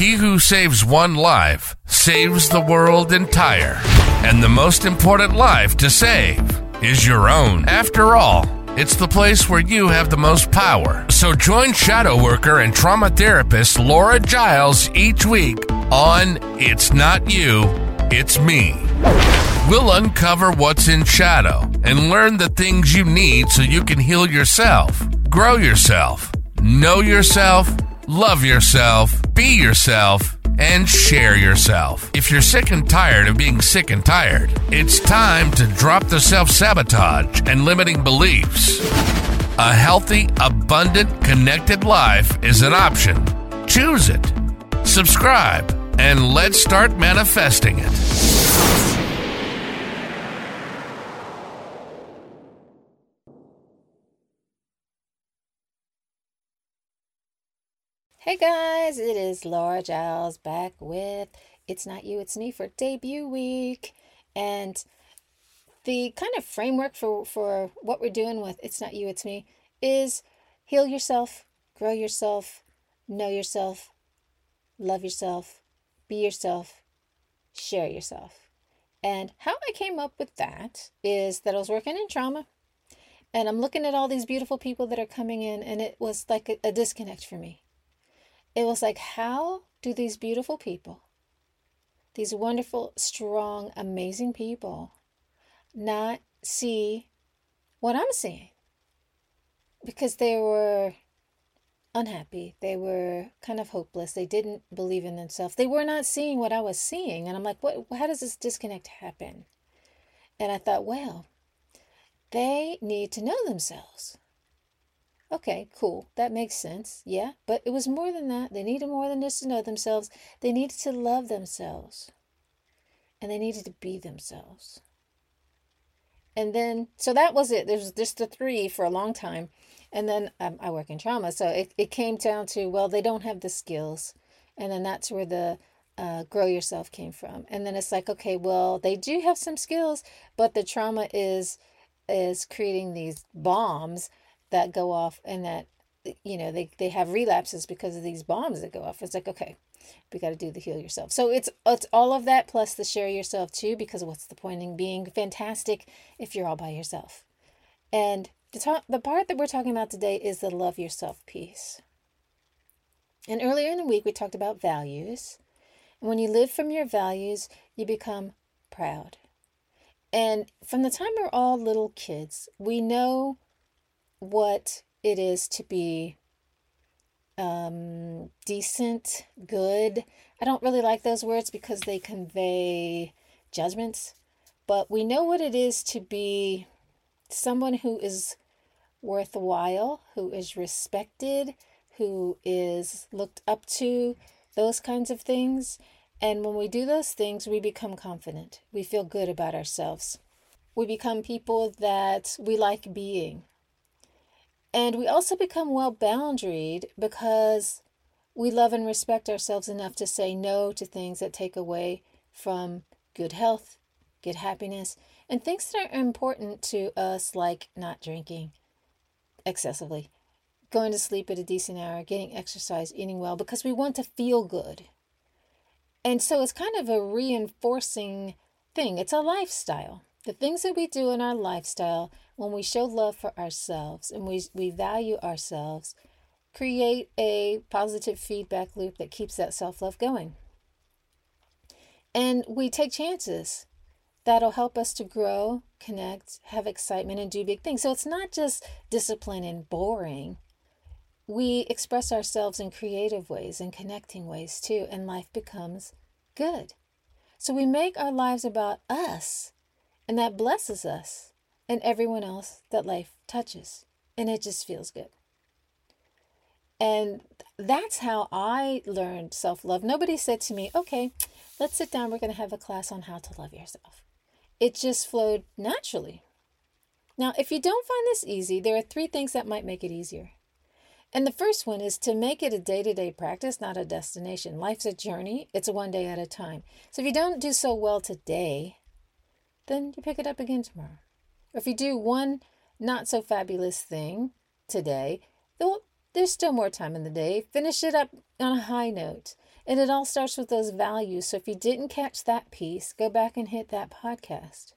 He who saves one life saves the world entire. And the most important life to save is your own. After all, it's the place where you have the most power. So join shadow worker and trauma therapist Laura Giles each week on It's Not You, It's Me. We'll uncover what's in shadow and learn the things you need so you can heal yourself, grow yourself, know yourself, love yourself, be yourself, and share yourself. If you're sick and tired of being sick and tired, it's time to drop the self sabotage and limiting beliefs. A healthy, abundant, connected life is an option. Choose it. Subscribe, and let's start manifesting it. Hey guys, it is Laura Giles back with It's Not You, It's Me for debut week. And the kind of framework for, for what we're doing with It's Not You, It's Me is heal yourself, grow yourself, know yourself, love yourself, be yourself, share yourself. And how I came up with that is that I was working in trauma and I'm looking at all these beautiful people that are coming in, and it was like a, a disconnect for me it was like, how do these beautiful people, these wonderful, strong, amazing people, not see what I'm seeing? Because they were unhappy. They were kind of hopeless. They didn't believe in themselves. They were not seeing what I was seeing. And I'm like, what how does this disconnect happen? And I thought, well, they need to know themselves. Okay, cool. That makes sense. Yeah. But it was more than that. They needed more than just to know themselves. They needed to love themselves. And they needed to be themselves. And then, so that was it. There's just the three for a long time. And then um, I work in trauma. So it, it came down to, well, they don't have the skills. And then that's where the uh, grow yourself came from. And then it's like, okay, well, they do have some skills, but the trauma is is creating these bombs that go off and that you know they, they have relapses because of these bombs that go off. It's like okay we got to do the heal yourself. So it's it's all of that plus the share yourself too because what's the point in being fantastic if you're all by yourself? And the, talk, the part that we're talking about today is the love yourself piece. And earlier in the week we talked about values. And when you live from your values you become proud. And from the time we're all little kids we know what it is to be um, decent, good. I don't really like those words because they convey judgments, but we know what it is to be someone who is worthwhile, who is respected, who is looked up to, those kinds of things. And when we do those things, we become confident. We feel good about ourselves. We become people that we like being. And we also become well boundaried because we love and respect ourselves enough to say no to things that take away from good health, good happiness, and things that are important to us, like not drinking excessively, going to sleep at a decent hour, getting exercise, eating well, because we want to feel good. And so it's kind of a reinforcing thing, it's a lifestyle. The things that we do in our lifestyle when we show love for ourselves and we, we value ourselves, create a positive feedback loop that keeps that self love going. And we take chances that'll help us to grow, connect, have excitement, and do big things. So it's not just discipline and boring. We express ourselves in creative ways and connecting ways too, and life becomes good. So we make our lives about us, and that blesses us and everyone else that life touches. And it just feels good. And that's how I learned self love. Nobody said to me, okay, let's sit down. We're going to have a class on how to love yourself. It just flowed naturally. Now, if you don't find this easy, there are three things that might make it easier. And the first one is to make it a day to day practice, not a destination. Life's a journey, it's one day at a time. So if you don't do so well today, then you pick it up again tomorrow. If you do one not so fabulous thing today, there's still more time in the day. Finish it up on a high note. And it all starts with those values. So if you didn't catch that piece, go back and hit that podcast.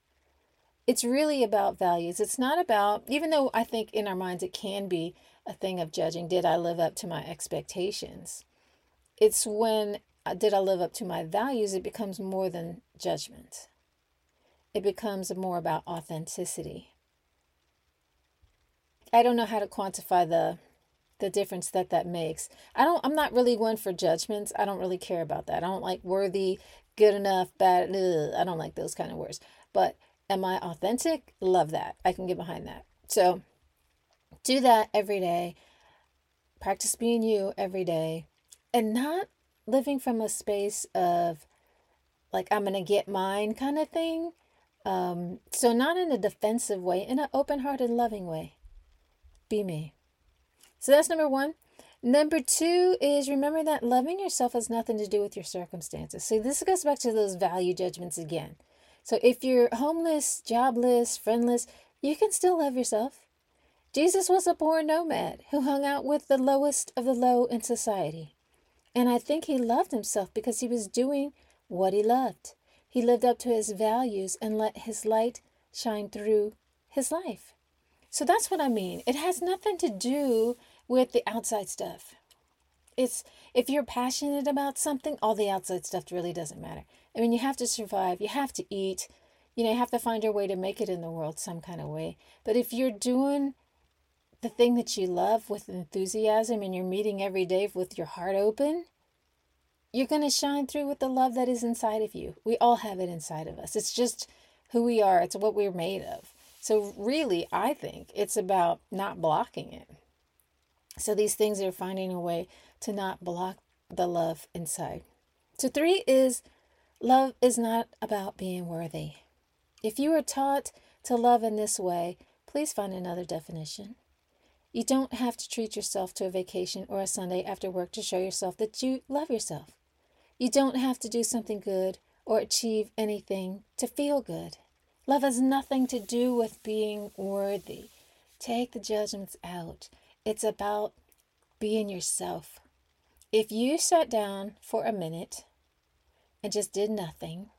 It's really about values. It's not about, even though I think in our minds it can be a thing of judging, did I live up to my expectations? It's when uh, did I live up to my values, it becomes more than judgment. It becomes more about authenticity. I don't know how to quantify the the difference that that makes. I don't I'm not really one for judgments. I don't really care about that. I don't like worthy, good enough, bad. Ugh, I don't like those kind of words. But am I authentic? Love that. I can get behind that. So do that every day. Practice being you every day and not living from a space of like I'm going to get mine kind of thing. Um, so not in a defensive way, in an open-hearted, loving way. Be me. So that's number one. Number two is remember that loving yourself has nothing to do with your circumstances. So this goes back to those value judgments again. So if you're homeless, jobless, friendless, you can still love yourself. Jesus was a poor nomad who hung out with the lowest of the low in society. And I think he loved himself because he was doing what he loved. He lived up to his values and let his light shine through his life. So that's what I mean. It has nothing to do with the outside stuff. It's if you're passionate about something, all the outside stuff really doesn't matter. I mean, you have to survive, you have to eat, you know, you have to find your way to make it in the world some kind of way. But if you're doing the thing that you love with enthusiasm and you're meeting every day with your heart open, you're going to shine through with the love that is inside of you. We all have it inside of us. It's just who we are, it's what we're made of. So, really, I think it's about not blocking it. So, these things are finding a way to not block the love inside. So, three is love is not about being worthy. If you are taught to love in this way, please find another definition. You don't have to treat yourself to a vacation or a sundae after work to show yourself that you love yourself. You don't have to do something good or achieve anything to feel good. Love has nothing to do with being worthy. Take the judgments out. It's about being yourself. If you sat down for a minute and just did nothing,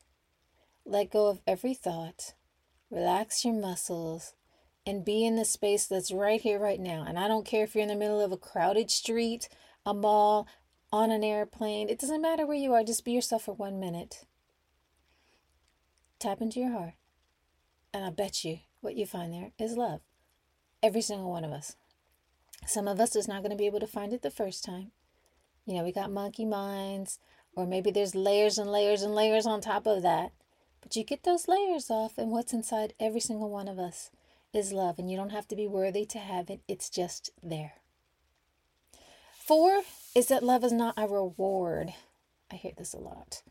let go of every thought, relax your muscles, and be in the space that's right here, right now. And I don't care if you're in the middle of a crowded street, a mall, on an airplane. It doesn't matter where you are, just be yourself for one minute. Tap into your heart. And I bet you what you find there is love. Every single one of us. Some of us is not going to be able to find it the first time. You know, we got monkey minds, or maybe there's layers and layers and layers on top of that. But you get those layers off, and what's inside every single one of us is love, and you don't have to be worthy to have it, it's just there. Four is that love is not a reward. I hear this a lot.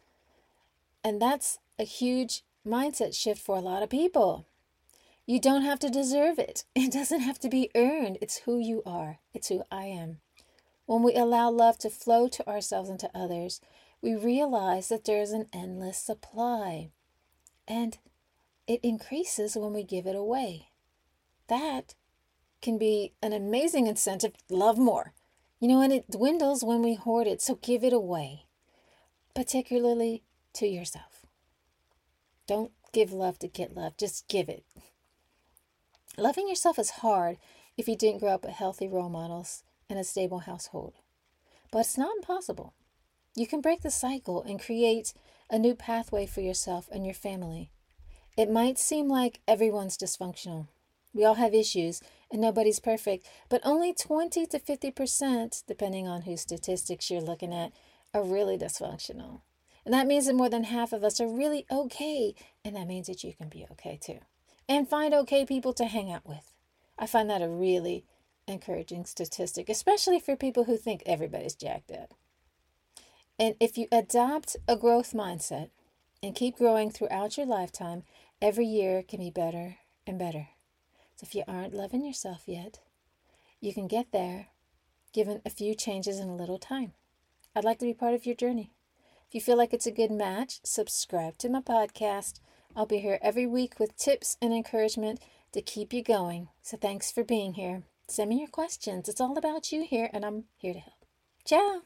And that's a huge mindset shift for a lot of people. You don't have to deserve it. It doesn't have to be earned. It's who you are. It's who I am. When we allow love to flow to ourselves and to others, we realize that there is an endless supply. And it increases when we give it away that can be an amazing incentive. Love more. You know, and it dwindles when we hoard it. So give it away, particularly to yourself. Don't give love to get love, just give it. Loving yourself is hard if you didn't grow up with healthy role models and a stable household. But it's not impossible. You can break the cycle and create a new pathway for yourself and your family. It might seem like everyone's dysfunctional, we all have issues and nobody's perfect, but only 20 to 50%, depending on whose statistics you're looking at, are really dysfunctional. And that means that more than half of us are really okay, and that means that you can be okay too. And find okay people to hang out with. I find that a really encouraging statistic, especially for people who think everybody's jacked up. And if you adopt a growth mindset and keep growing throughout your lifetime, every year can be better and better. So if you aren't loving yourself yet, you can get there given a few changes in a little time. I'd like to be part of your journey. If you feel like it's a good match, subscribe to my podcast. I'll be here every week with tips and encouragement to keep you going. So thanks for being here. Send me your questions. It's all about you here, and I'm here to help. Ciao.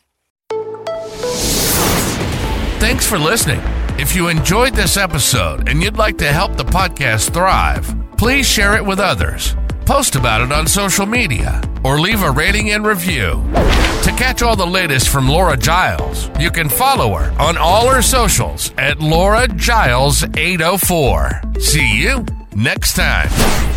Thanks for listening. If you enjoyed this episode and you'd like to help the podcast thrive, please share it with others. Post about it on social media or leave a rating and review. To catch all the latest from Laura Giles, you can follow her on all her socials at Laura Giles 804. See you next time.